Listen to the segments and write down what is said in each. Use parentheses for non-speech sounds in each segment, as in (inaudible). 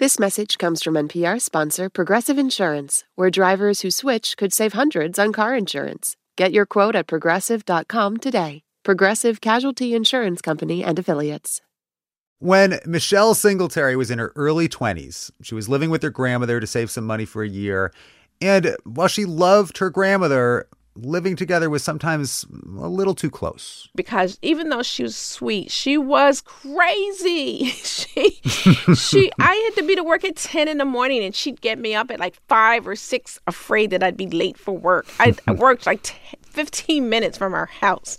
This message comes from NPR sponsor Progressive Insurance, where drivers who switch could save hundreds on car insurance. Get your quote at progressive.com today. Progressive Casualty Insurance Company and Affiliates. When Michelle Singletary was in her early 20s, she was living with her grandmother to save some money for a year. And while she loved her grandmother, living together was sometimes a little too close. Because even though she was sweet, she was crazy. (laughs) she she (laughs) I had to be to work at 10 in the morning and she'd get me up at like 5 or 6 afraid that I'd be late for work. I, I (laughs) worked like 10, 15 minutes from our house.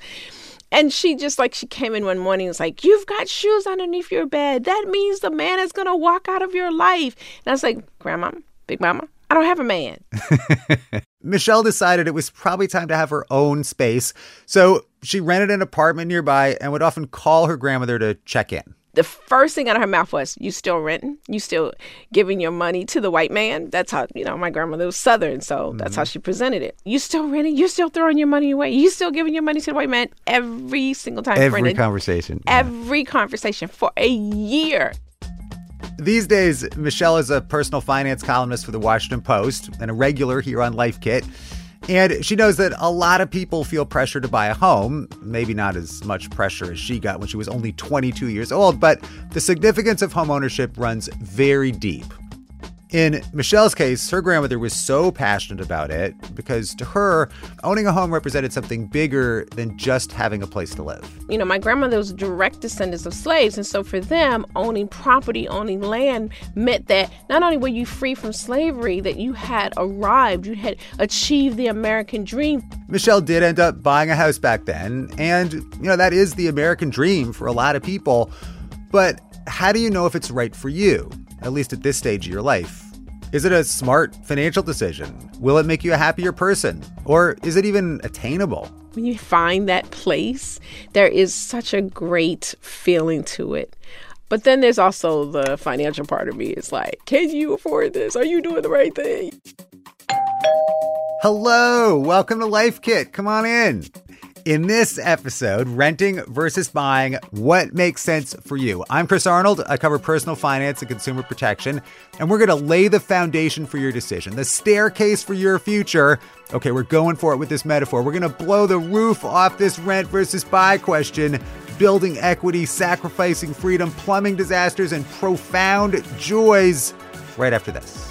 And she just like she came in one morning and was like, You've got shoes underneath your bed. That means the man is gonna walk out of your life. And I was like, Grandma, Big Mama, I don't have a man. (laughs) Michelle decided it was probably time to have her own space, so she rented an apartment nearby and would often call her grandmother to check in. The first thing out of her mouth was, You still renting? You still giving your money to the white man? That's how, you know, my grandmother was Southern, so that's how mm-hmm. she presented it. You still renting? You still throwing your money away? You still giving your money to the white man? Every single time. Every Brendan. conversation. yeah. Every conversation for a year. These days, Michelle is a personal finance columnist for the Washington Post and a regular here on Life Kit. And she knows that a lot of people feel pressure to buy a home. Maybe not as much pressure as she got when she was only 22 years old, but the significance of homeownership runs very deep. In Michelle's case, her grandmother was so passionate about it because to her, owning a home represented something bigger than just having a place to live. you know, my grandmother was direct descendants of slaves. And so for them, owning property, owning land meant that not only were you free from slavery, that you had arrived, you had achieved the American dream. Michelle did end up buying a house back then, and you know that is the American dream for a lot of people. But how do you know if it's right for you, at least at this stage of your life? Is it a smart financial decision? Will it make you a happier person? Or is it even attainable? When you find that place, there is such a great feeling to it. But then there's also the financial part of me. It's like, can you afford this? Are you doing the right thing? Hello, welcome to Life Kit. Come on in. In this episode, renting versus buying, what makes sense for you? I'm Chris Arnold. I cover personal finance and consumer protection, and we're going to lay the foundation for your decision, the staircase for your future. Okay, we're going for it with this metaphor. We're going to blow the roof off this rent versus buy question, building equity, sacrificing freedom, plumbing disasters, and profound joys right after this.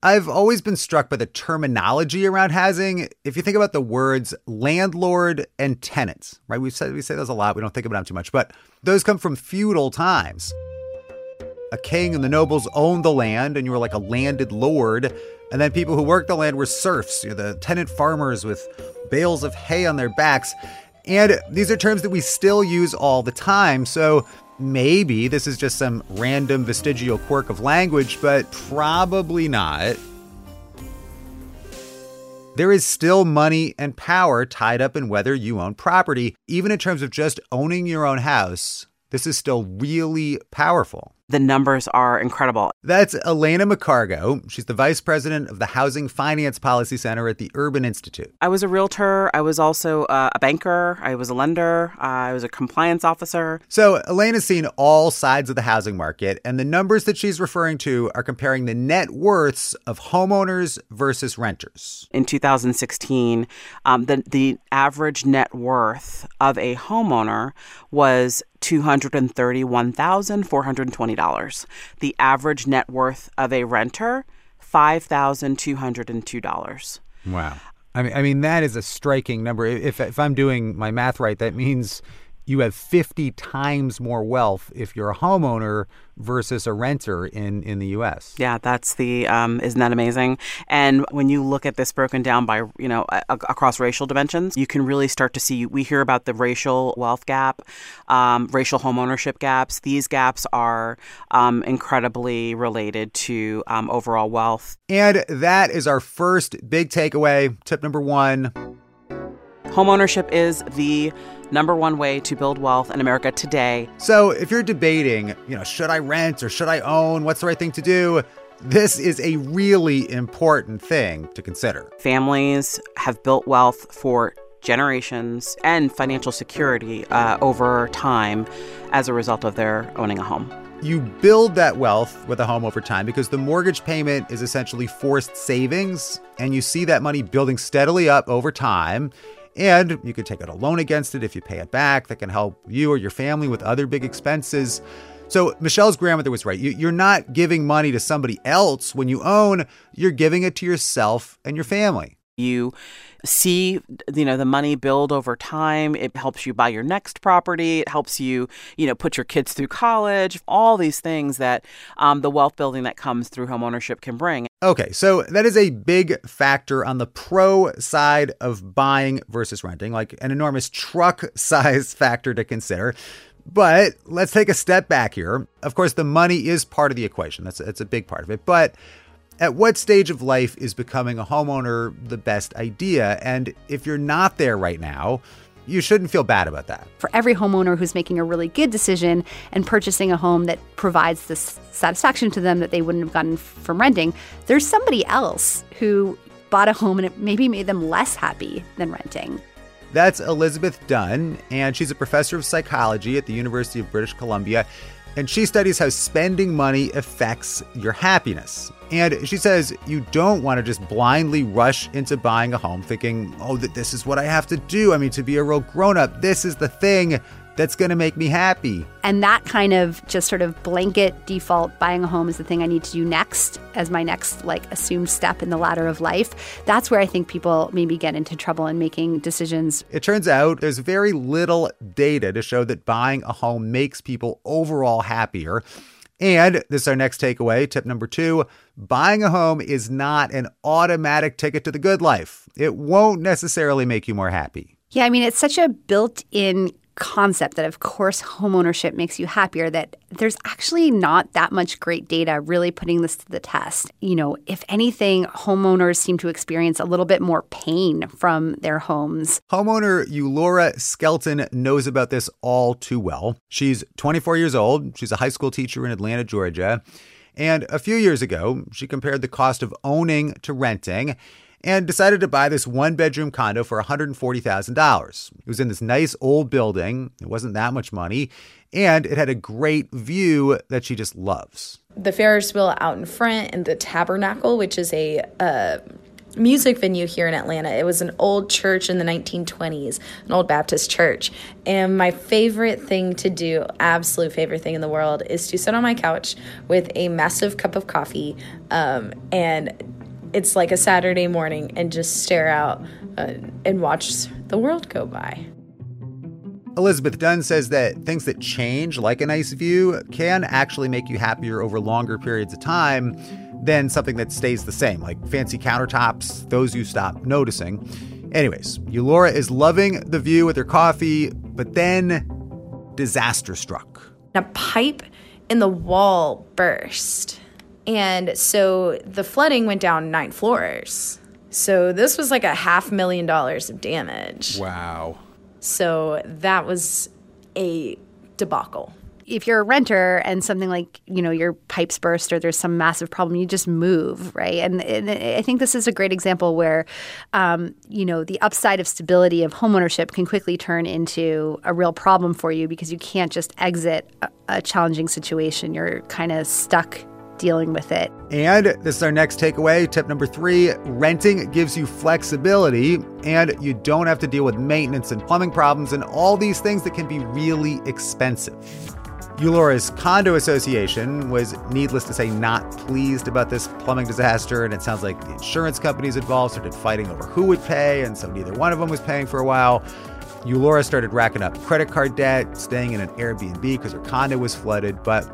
I've always been struck by the terminology around housing. If you think about the words landlord and tenants, right? We said we say those a lot. We don't think about them too much, but those come from feudal times. A king and the nobles owned the land, and you were like a landed lord. And then people who worked the land were serfs, you know, the tenant farmers with bales of hay on their backs. And these are terms that we still use all the time. So maybe this is just some random vestigial quirk of language, but probably not. There is still money and power tied up in whether you own property. Even in terms of just owning your own house, this is still really powerful. The numbers are incredible. That's Elena McCargo. She's the vice president of the Housing Finance Policy Center at the Urban Institute. I was a realtor. I was also uh, a banker. I was a lender. Uh, I was a compliance officer. So Elena's seen all sides of the housing market, and the numbers that she's referring to are comparing the net worths of homeowners versus renters. In 2016, um, the, the average net worth of a homeowner was $231,420. The average net worth of a renter, $5,202. Wow. I mean, I mean that is a striking number. If if I'm doing my math right, that means you have 50 times more wealth if you're a homeowner versus a renter in, in the U.S. Yeah, that's the um, isn't that amazing? And when you look at this broken down by you know a- across racial dimensions, you can really start to see. We hear about the racial wealth gap, um, racial homeownership gaps. These gaps are um, incredibly related to um, overall wealth. And that is our first big takeaway. Tip number one. Homeownership is the number one way to build wealth in America today. So, if you're debating, you know, should I rent or should I own? What's the right thing to do? This is a really important thing to consider. Families have built wealth for generations and financial security uh, over time as a result of their owning a home. You build that wealth with a home over time because the mortgage payment is essentially forced savings, and you see that money building steadily up over time. And you can take out a loan against it if you pay it back. That can help you or your family with other big expenses. So Michelle's grandmother was right. You, are not giving money to somebody else when you own, you're giving it to yourself and your family. You see, you know, the money build over time. It helps you buy your next property. It helps you, you know, put your kids through college. All these things that um, the wealth building that comes through homeownership can bring. Okay, so that is a big factor on the pro side of buying versus renting, like an enormous truck (laughs) size factor to consider. But let's take a step back here. Of course, the money is part of the equation. That's that's a big part of it. But at what stage of life is becoming a homeowner the best idea? And if you're not there right now, you shouldn't feel bad about that. For every homeowner who's making a really good decision and purchasing a home that provides this satisfaction to them that they wouldn't have gotten from renting, there's somebody else who bought a home and it maybe made them less happy than renting. That's Elizabeth Dunn, and she's a professor of psychology at the University of British Columbia and she studies how spending money affects your happiness. And she says you don't want to just blindly rush into buying a home thinking, oh, that this is what I have to do. I mean, to be a real grown up, this is the thing that's going to make me happy. And that kind of just sort of blanket default buying a home is the thing I need to do next as my next like assumed step in the ladder of life. That's where I think people maybe get into trouble in making decisions. It turns out there's very little data to show that buying a home makes people overall happier. And this is our next takeaway. Tip number two buying a home is not an automatic ticket to the good life. It won't necessarily make you more happy. Yeah, I mean, it's such a built in concept that, of course, homeownership makes you happier, that there's actually not that much great data really putting this to the test. You know, if anything, homeowners seem to experience a little bit more pain from their homes. Homeowner Eulora Skelton knows about this all too well. She's 24 years old, she's a high school teacher in Atlanta, Georgia. And a few years ago, she compared the cost of owning to renting and decided to buy this one bedroom condo for $140,000. It was in this nice old building, it wasn't that much money, and it had a great view that she just loves. The Ferris wheel out in front and the Tabernacle, which is a uh, music venue here in Atlanta. It was an old church in the 1920s, an old Baptist church. And my favorite thing to do, absolute favorite thing in the world, is to sit on my couch with a massive cup of coffee um, and it's like a Saturday morning and just stare out uh, and watch the world go by. Elizabeth Dunn says that things that change, like a nice view, can actually make you happier over longer periods of time than something that stays the same, like fancy countertops, those you stop noticing. Anyways, Eulora is loving the view with her coffee, but then disaster struck. A pipe in the wall burst and so the flooding went down nine floors. So this was like a half million dollars of damage. Wow. So that was a debacle. if you're a renter and something like you know your pipes burst or there's some massive problem, you just move, right? And, and I think this is a great example where um, you know the upside of stability of homeownership can quickly turn into a real problem for you because you can't just exit a, a challenging situation. You're kind of stuck dealing with it. And this is our next takeaway. Tip number three renting gives you flexibility, and you don't have to deal with maintenance and plumbing problems and all these things that can be really expensive. Eulaura's condo association was, needless to say, not pleased about this plumbing disaster, and it sounds like the insurance companies involved started fighting over who would pay, and so neither one of them was paying for a while. Eulaura started racking up credit card debt, staying in an Airbnb because her condo was flooded. But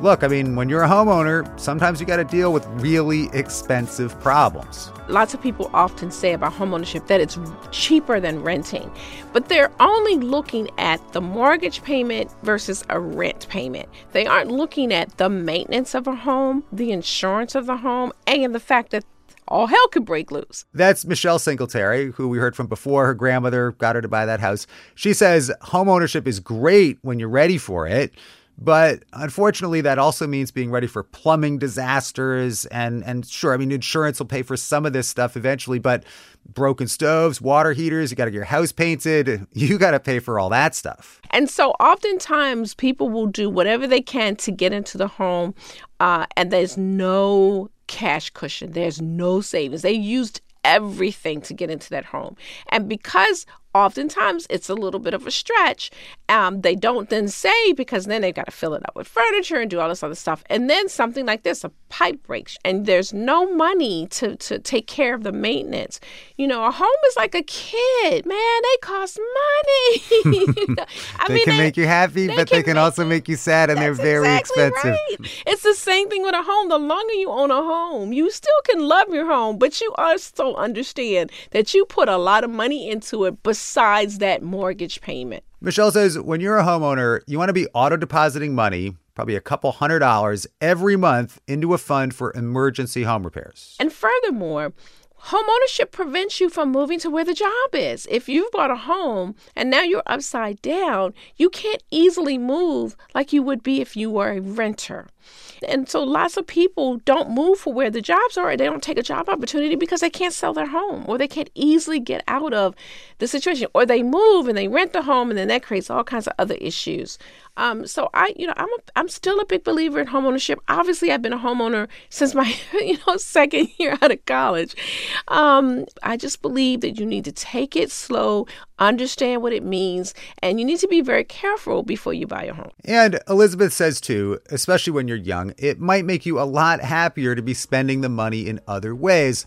look, I mean, when you're a homeowner, sometimes you got to deal with really expensive problems. Lots of people often say about homeownership that it's cheaper than renting, but they're only looking at the mortgage payment versus a rent payment. They aren't looking at the maintenance of a home, the insurance of the home, and the fact that all hell could break loose. That's Michelle Singletary, who we heard from before. Her grandmother got her to buy that house. She says homeownership is great when you're ready for it. But unfortunately, that also means being ready for plumbing disasters. And, and sure, I mean, insurance will pay for some of this stuff eventually, but broken stoves, water heaters, you got to get your house painted, (laughs) you got to pay for all that stuff. And so oftentimes people will do whatever they can to get into the home, uh, and there's no cash cushion, there's no savings. They used everything to get into that home. And because oftentimes it's a little bit of a stretch. Um, they don't then say because then they've got to fill it up with furniture and do all this other stuff. And then something like this, a pipe breaks, and there's no money to to take care of the maintenance. You know, a home is like a kid, man. They cost money. (laughs) I they mean, can they, make you happy, they but can they can also make you sad, and they're very exactly expensive. Right. It's the same thing with a home. The longer you own a home, you still can love your home, but you also understand that you put a lot of money into it. But besides that mortgage payment. Michelle says when you're a homeowner, you want to be auto depositing money, probably a couple hundred dollars every month, into a fund for emergency home repairs. And furthermore, Homeownership prevents you from moving to where the job is. If you've bought a home and now you're upside down, you can't easily move like you would be if you were a renter. And so lots of people don't move for where the jobs are, they don't take a job opportunity because they can't sell their home or they can't easily get out of the situation. Or they move and they rent the home and then that creates all kinds of other issues. Um, so I, you know, I'm a, I'm still a big believer in homeownership. Obviously, I've been a homeowner since my, (laughs) you know, second (laughs) year out of college. Um, I just believe that you need to take it slow, understand what it means, and you need to be very careful before you buy a home. And Elizabeth says too, especially when you're young, it might make you a lot happier to be spending the money in other ways.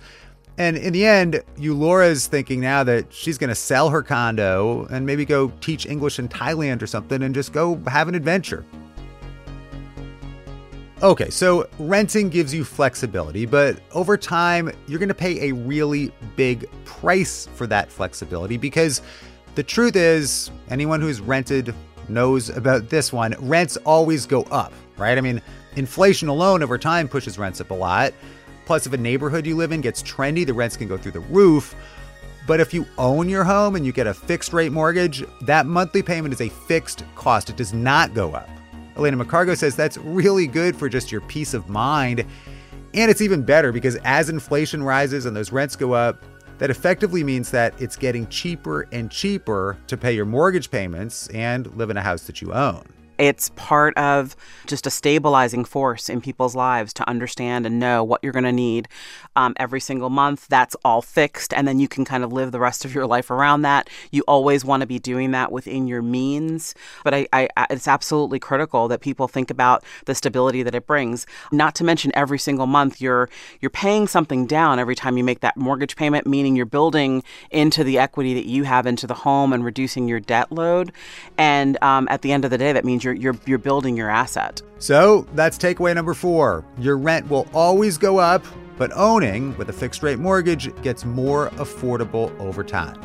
And in the end, Eulaura's thinking now that she's going to sell her condo and maybe go teach English in Thailand or something and just go have an adventure. Okay, so renting gives you flexibility, but over time, you're going to pay a really big price for that flexibility because the truth is, anyone who's rented knows about this one. Rents always go up, right? I mean, inflation alone over time pushes rents up a lot. Plus, if a neighborhood you live in gets trendy, the rents can go through the roof. But if you own your home and you get a fixed rate mortgage, that monthly payment is a fixed cost. It does not go up. Elena McCargo says that's really good for just your peace of mind. And it's even better because as inflation rises and those rents go up, that effectively means that it's getting cheaper and cheaper to pay your mortgage payments and live in a house that you own. It's part of just a stabilizing force in people's lives to understand and know what you're going to need um, every single month. That's all fixed, and then you can kind of live the rest of your life around that. You always want to be doing that within your means, but I, I, it's absolutely critical that people think about the stability that it brings. Not to mention, every single month you're you're paying something down every time you make that mortgage payment, meaning you're building into the equity that you have into the home and reducing your debt load. And um, at the end of the day, that means you're you're you're building your asset. So that's takeaway number four. Your rent will always go up, but owning with a fixed rate mortgage gets more affordable over time.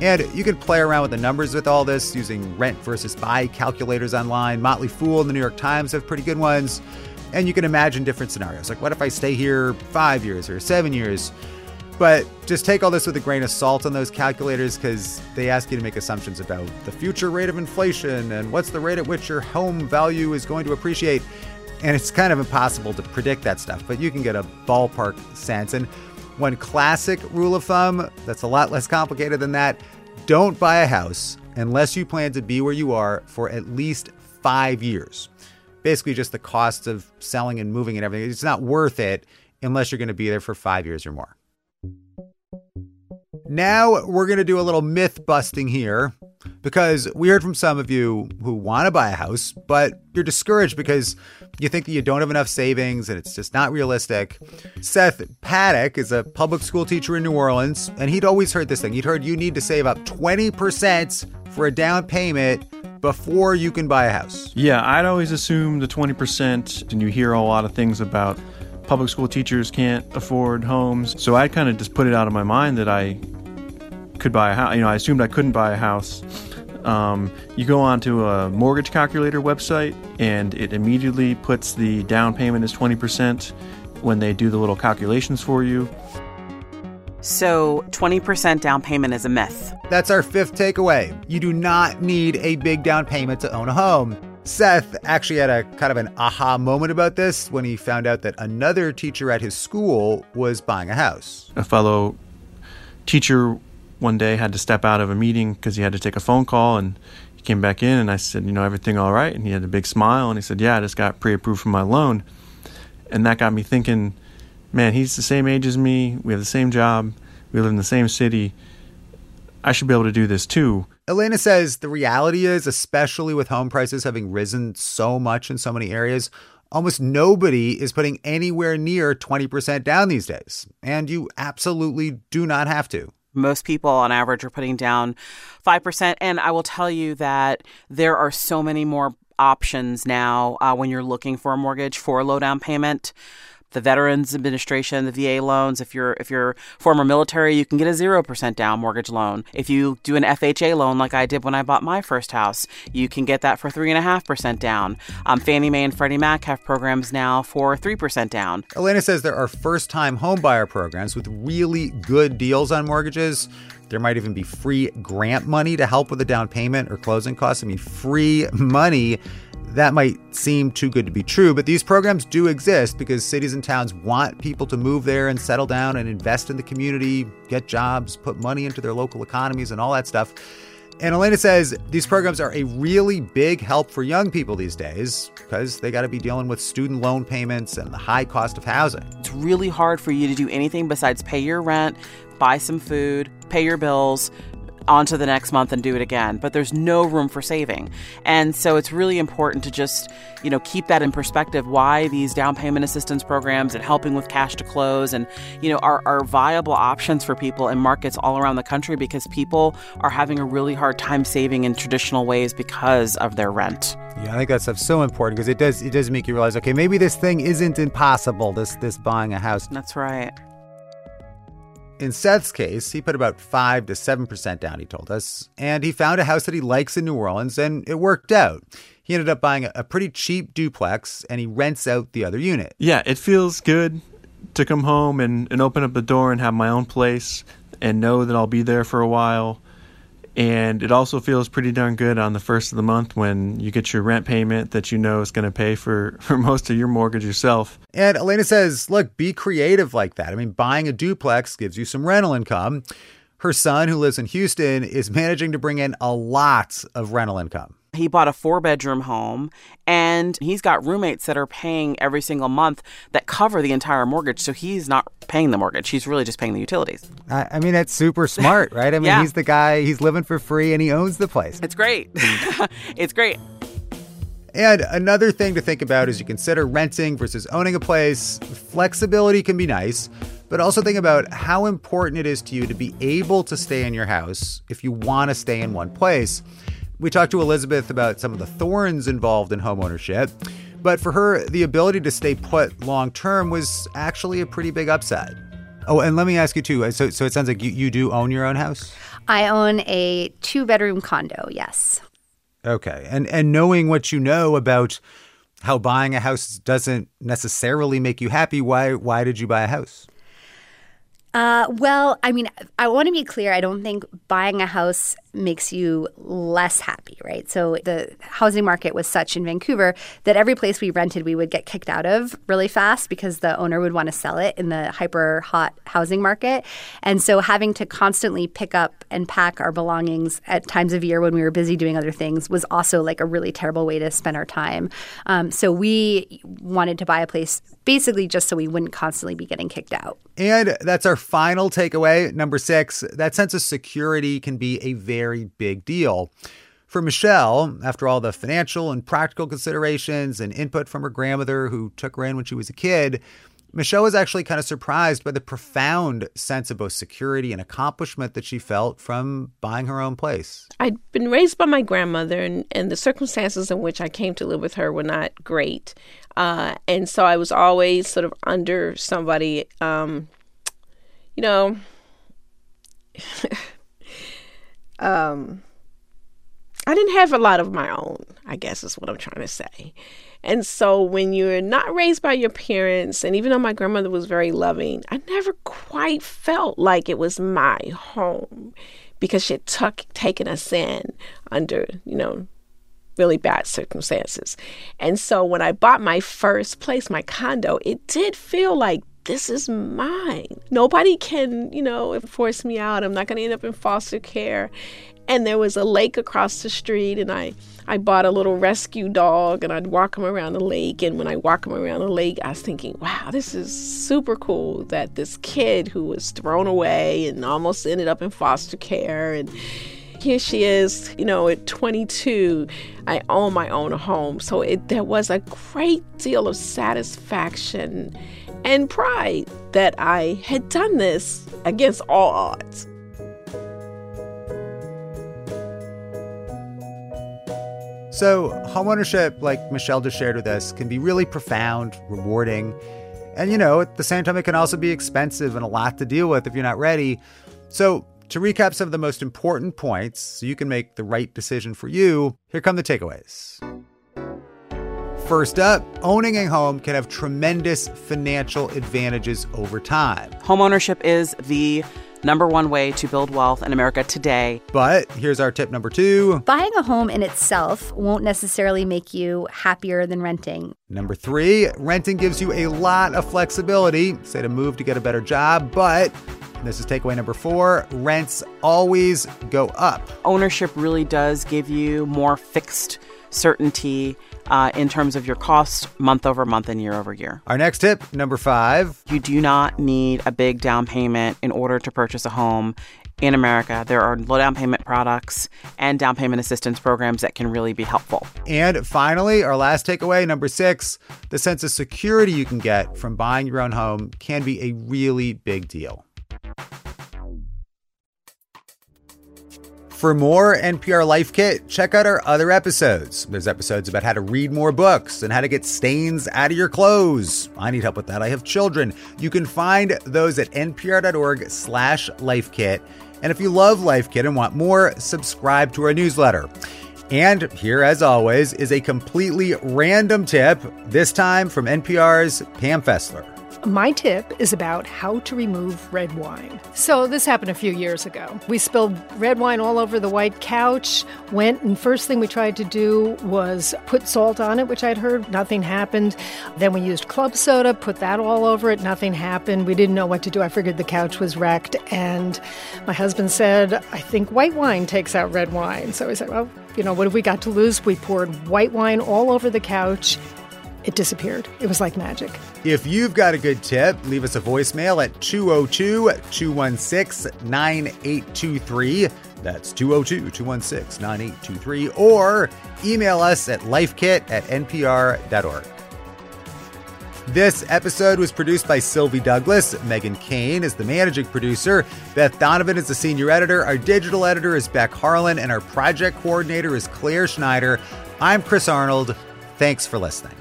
And you can play around with the numbers with all this using rent versus buy calculators online. Motley Fool and the New York Times have pretty good ones. And you can imagine different scenarios. Like, what if I stay here five years or seven years? But just take all this with a grain of salt on those calculators because they ask you to make assumptions about the future rate of inflation and what's the rate at which your home value is going to appreciate. And it's kind of impossible to predict that stuff, but you can get a ballpark sense. And one classic rule of thumb that's a lot less complicated than that don't buy a house unless you plan to be where you are for at least five years. Basically, just the cost of selling and moving and everything. It's not worth it unless you're going to be there for five years or more. Now we're going to do a little myth busting here because we heard from some of you who want to buy a house, but you're discouraged because you think that you don't have enough savings and it's just not realistic. Seth Paddock is a public school teacher in New Orleans, and he'd always heard this thing. He'd heard you need to save up 20% for a down payment before you can buy a house. Yeah, I'd always assume the 20%, and you hear a lot of things about public school teachers can't afford homes. So I kind of just put it out of my mind that I could buy a house. You know, I assumed I couldn't buy a house. Um, you go onto a mortgage calculator website, and it immediately puts the down payment as 20% when they do the little calculations for you. So 20% down payment is a myth. That's our fifth takeaway. You do not need a big down payment to own a home. Seth actually had a kind of an aha moment about this when he found out that another teacher at his school was buying a house. A fellow teacher one day had to step out of a meeting because he had to take a phone call and he came back in and I said, you know, everything all right? And he had a big smile and he said, yeah, I just got pre-approved for my loan. And that got me thinking, man, he's the same age as me. We have the same job. We live in the same city. I should be able to do this too. Elena says the reality is, especially with home prices having risen so much in so many areas, almost nobody is putting anywhere near 20% down these days. And you absolutely do not have to. Most people on average are putting down 5%. And I will tell you that there are so many more options now uh, when you're looking for a mortgage for a low down payment the Veterans Administration, the VA loans. If you're if you're former military, you can get a zero percent down mortgage loan. If you do an FHA loan like I did when I bought my first house, you can get that for three and a half percent down. Um, Fannie Mae and Freddie Mac have programs now for three percent down. Elena says there are first-time homebuyer programs with really good deals on mortgages. There might even be free grant money to help with the down payment or closing costs. I mean, free money that might seem too good to be true, but these programs do exist because cities and towns want people to move there and settle down and invest in the community, get jobs, put money into their local economies, and all that stuff. And Elena says these programs are a really big help for young people these days because they got to be dealing with student loan payments and the high cost of housing. It's really hard for you to do anything besides pay your rent, buy some food, pay your bills, on to the next month and do it again. But there's no room for saving. And so it's really important to just, you know, keep that in perspective why these down payment assistance programs and helping with cash to close and, you know, are, are viable options for people in markets all around the country because people are having a really hard time saving in traditional ways because of their rent. Yeah, I think that's so important because it does it does make you realize, okay, maybe this thing isn't impossible, this this buying a house. That's right. In Seth's case, he put about 5 to 7% down, he told us, and he found a house that he likes in New Orleans, and it worked out. He ended up buying a pretty cheap duplex, and he rents out the other unit. Yeah, it feels good to come home and, and open up the door and have my own place and know that I'll be there for a while and it also feels pretty darn good on the first of the month when you get your rent payment that you know is going to pay for, (laughs) for most of your mortgage yourself. And Elena says, look, be creative like that. I mean, buying a duplex gives you some rental income. Her son, who lives in Houston, is managing to bring in a lot of rental income. He bought a four bedroom home and he's got roommates that are paying every single month that cover the entire mortgage. So he's not paying the mortgage. He's really just paying the utilities. I, I mean, that's super smart, right? I mean, yeah. he's the guy, he's living for free and he owns the place. It's great. (laughs) it's great. And another thing to think about as you consider renting versus owning a place, flexibility can be nice, but also think about how important it is to you to be able to stay in your house if you want to stay in one place. We talked to Elizabeth about some of the thorns involved in homeownership, but for her, the ability to stay put long term was actually a pretty big upside. Oh, and let me ask you too. So, so it sounds like you, you do own your own house. I own a two bedroom condo. Yes. Okay, and and knowing what you know about how buying a house doesn't necessarily make you happy, why why did you buy a house? Uh, well, I mean, I want to be clear. I don't think buying a house makes you less happy, right? So the housing market was such in Vancouver that every place we rented, we would get kicked out of really fast because the owner would want to sell it in the hyper hot housing market. And so having to constantly pick up and pack our belongings at times of year when we were busy doing other things was also like a really terrible way to spend our time. Um, so we wanted to buy a place basically just so we wouldn't constantly be getting kicked out. And that's our final takeaway. Number six, that sense of security can be a very big deal. For Michelle, after all the financial and practical considerations and input from her grandmother who took her in when she was a kid, Michelle was actually kind of surprised by the profound sense of both security and accomplishment that she felt from buying her own place. I'd been raised by my grandmother, and, and the circumstances in which I came to live with her were not great. Uh, and so I was always sort of under somebody, um, you know. Um, I didn't have a lot of my own, I guess is what I'm trying to say. And so when you're not raised by your parents, and even though my grandmother was very loving, I never quite felt like it was my home because she had tuck, taken us in under, you know, really bad circumstances. And so when I bought my first place, my condo, it did feel like this is mine. Nobody can, you know, force me out. I'm not going to end up in foster care and there was a lake across the street and I I bought a little rescue dog and I'd walk him around the lake and when I walk him around the lake I was thinking wow this is super cool that this kid who was thrown away and almost ended up in foster care and here she is, you know, at 22, I own my own home. So it, there was a great deal of satisfaction and pride that I had done this against all odds. So, homeownership, like Michelle just shared with us, can be really profound, rewarding, and you know, at the same time, it can also be expensive and a lot to deal with if you're not ready. So, to recap some of the most important points so you can make the right decision for you, here come the takeaways. First up, owning a home can have tremendous financial advantages over time. Homeownership is the number one way to build wealth in America today. But here's our tip number two buying a home in itself won't necessarily make you happier than renting. Number three, renting gives you a lot of flexibility, say to move to get a better job, but this is takeaway number four rents always go up. Ownership really does give you more fixed certainty uh, in terms of your costs month over month and year over year. Our next tip, number five you do not need a big down payment in order to purchase a home. In America, there are low down payment products and down payment assistance programs that can really be helpful. And finally, our last takeaway, number six the sense of security you can get from buying your own home can be a really big deal. For more NPR Life Kit, check out our other episodes. There's episodes about how to read more books and how to get stains out of your clothes. I need help with that. I have children. You can find those at npr.org slash lifekit. And if you love Life Kit and want more, subscribe to our newsletter. And here, as always, is a completely random tip, this time from NPR's Pam Fessler. My tip is about how to remove red wine. So, this happened a few years ago. We spilled red wine all over the white couch, went, and first thing we tried to do was put salt on it, which I'd heard nothing happened. Then we used club soda, put that all over it, nothing happened. We didn't know what to do. I figured the couch was wrecked. And my husband said, I think white wine takes out red wine. So we said, well, you know, what have we got to lose? We poured white wine all over the couch it disappeared. It was like magic. If you've got a good tip, leave us a voicemail at 202 216 9823. That's 202 216 9823. Or email us at lifekit at npr.org. This episode was produced by Sylvie Douglas. Megan Kane is the managing producer. Beth Donovan is the senior editor. Our digital editor is Beck Harlan, and our project coordinator is Claire Schneider. I'm Chris Arnold. Thanks for listening.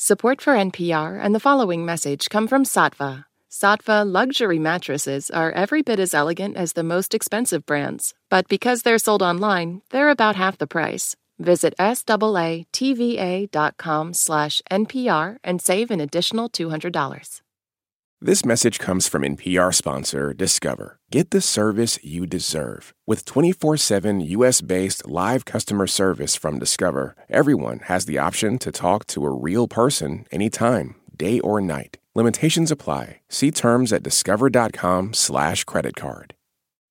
Support for NPR and the following message come from Saatva. Saatva luxury mattresses are every bit as elegant as the most expensive brands, but because they're sold online, they're about half the price. Visit SAATVA.com slash NPR and save an additional $200. This message comes from NPR sponsor Discover. Get the service you deserve. With 24 7 US based live customer service from Discover, everyone has the option to talk to a real person anytime, day or night. Limitations apply. See terms at discover.com/slash credit card.